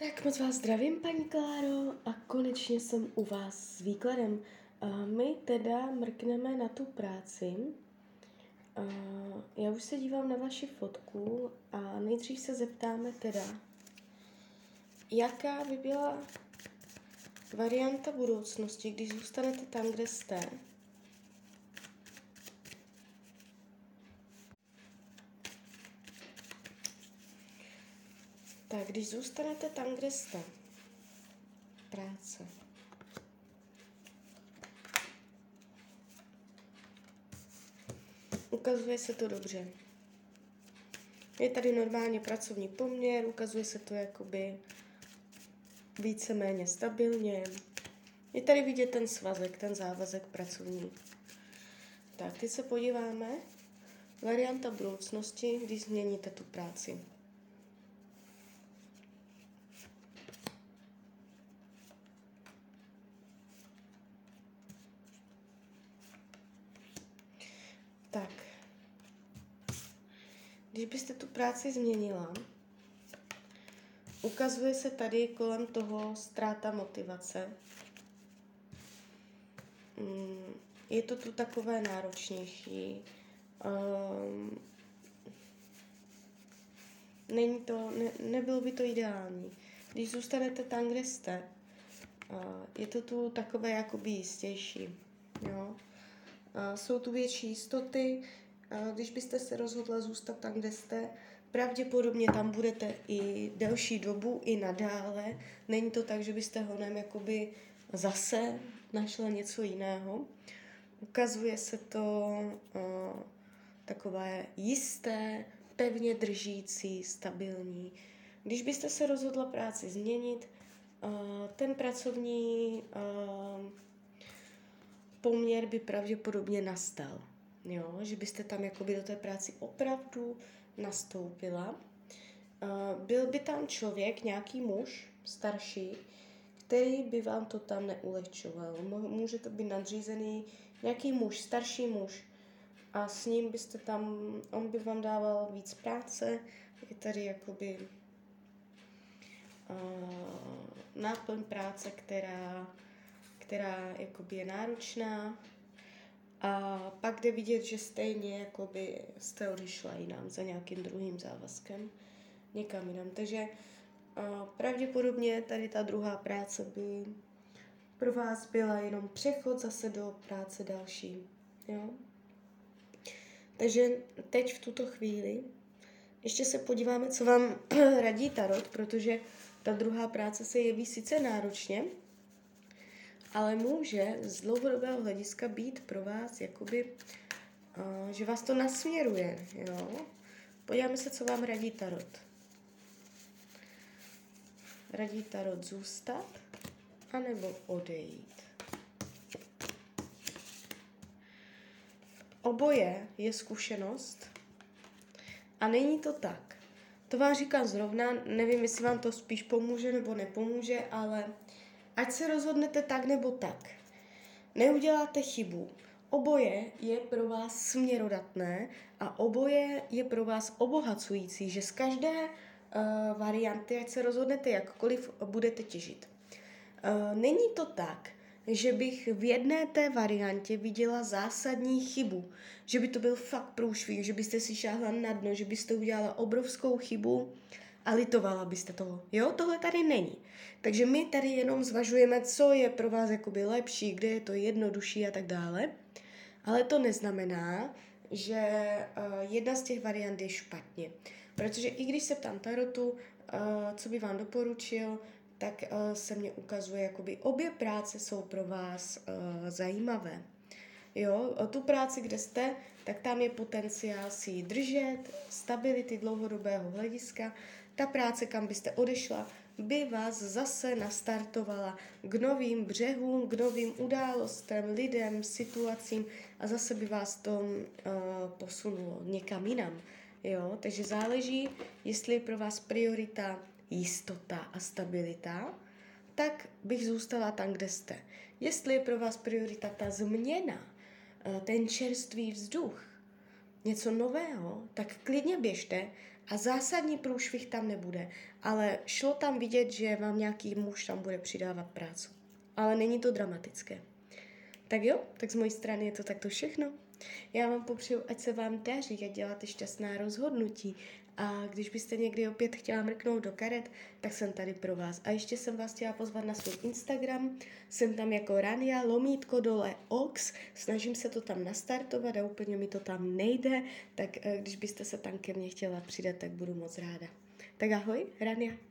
Tak moc vás zdravím, paní Kláro, a konečně jsem u vás s výkladem. My teda mrkneme na tu práci. Já už se dívám na vaši fotku a nejdřív se zeptáme teda, jaká by byla varianta budoucnosti, když zůstanete tam, kde jste, Tak když zůstanete tam, kde jste, práce. Ukazuje se to dobře. Je tady normálně pracovní poměr, ukazuje se to jakoby víceméně stabilně. Je tady vidět ten svazek, ten závazek pracovní. Tak, teď se podíváme. Varianta budoucnosti, když změníte tu práci. Tak. Když byste tu práci změnila, ukazuje se tady kolem toho ztráta motivace. Mm, je to tu takové náročnější. Um, není to, ne, nebylo by to ideální. Když zůstanete tam, kde jste, uh, je to tu takové jakoby jistější. Jo? jsou tu větší jistoty. Když byste se rozhodla zůstat tam, kde jste, pravděpodobně tam budete i delší dobu, i nadále. Není to tak, že byste honem jakoby zase našla něco jiného. Ukazuje se to uh, takové jisté, pevně držící, stabilní. Když byste se rozhodla práci změnit, ten pracovní poměr by pravděpodobně nastal. Jo? Že byste tam jakoby do té práci opravdu nastoupila. Uh, byl by tam člověk, nějaký muž, starší, který by vám to tam neulehčoval. Může to být nadřízený nějaký muž, starší muž. A s ním byste tam, on by vám dával víc práce, je tady jakoby uh, náplň práce, která která jakoby je náročná a pak jde vidět, že stejně jakoby jste odešla jinam za nějakým druhým závazkem někam jinam. Takže uh, pravděpodobně tady ta druhá práce by pro vás byla jenom přechod zase do práce další. Jo? Takže teď v tuto chvíli ještě se podíváme, co vám radí Tarot, protože ta druhá práce se jeví sice náročně, ale může z dlouhodobého hlediska být pro vás jakoby, uh, že vás to nasměruje, jo. Podíváme se, co vám radí Tarot. Radí Tarot zůstat anebo odejít. Oboje je zkušenost a není to tak. To vám říkám zrovna, nevím, jestli vám to spíš pomůže nebo nepomůže, ale Ať se rozhodnete tak nebo tak. Neuděláte chybu. Oboje je pro vás směrodatné a oboje je pro vás obohacující, že z každé uh, varianty, ať se rozhodnete jakkoliv, budete těžit. Uh, není to tak, že bych v jedné té variantě viděla zásadní chybu, že by to byl fakt průšvih, že byste si šáhla na dno, že byste udělala obrovskou chybu a litovala byste toho. Jo, tohle tady není. Takže my tady jenom zvažujeme, co je pro vás jakoby lepší, kde je to jednodušší a tak dále. Ale to neznamená, že uh, jedna z těch variant je špatně. Protože i když se ptám Tarotu, uh, co by vám doporučil, tak uh, se mě ukazuje, jakoby obě práce jsou pro vás zajímavé. Jo, tu práci, kde jste, tak tam je potenciál si ji držet, stability dlouhodobého hlediska. Ta práce, kam byste odešla, by vás zase nastartovala k novým břehům, k novým událostem, lidem, situacím a zase by vás to uh, posunulo někam jinam. Jo? Takže záleží, jestli je pro vás priorita jistota a stabilita, tak bych zůstala tam, kde jste. Jestli je pro vás priorita ta změna, ten čerstvý vzduch, něco nového, tak klidně běžte A zásadní průšvih tam nebude, ale šlo tam vidět, že vám nějaký muž tam bude přidávat práci. Ale není to dramatické. Tak jo, tak z mojí strany je to takto všechno. Já vám popřeju, ať se vám daří a děláte šťastná rozhodnutí. A když byste někdy opět chtěla mrknout do karet, tak jsem tady pro vás. A ještě jsem vás chtěla pozvat na svůj Instagram. Jsem tam jako Rania, lomítko dole Ox. Snažím se to tam nastartovat a úplně mi to tam nejde. Tak eh, když byste se tam ke mně chtěla přidat, tak budu moc ráda. Tak ahoj, Rania.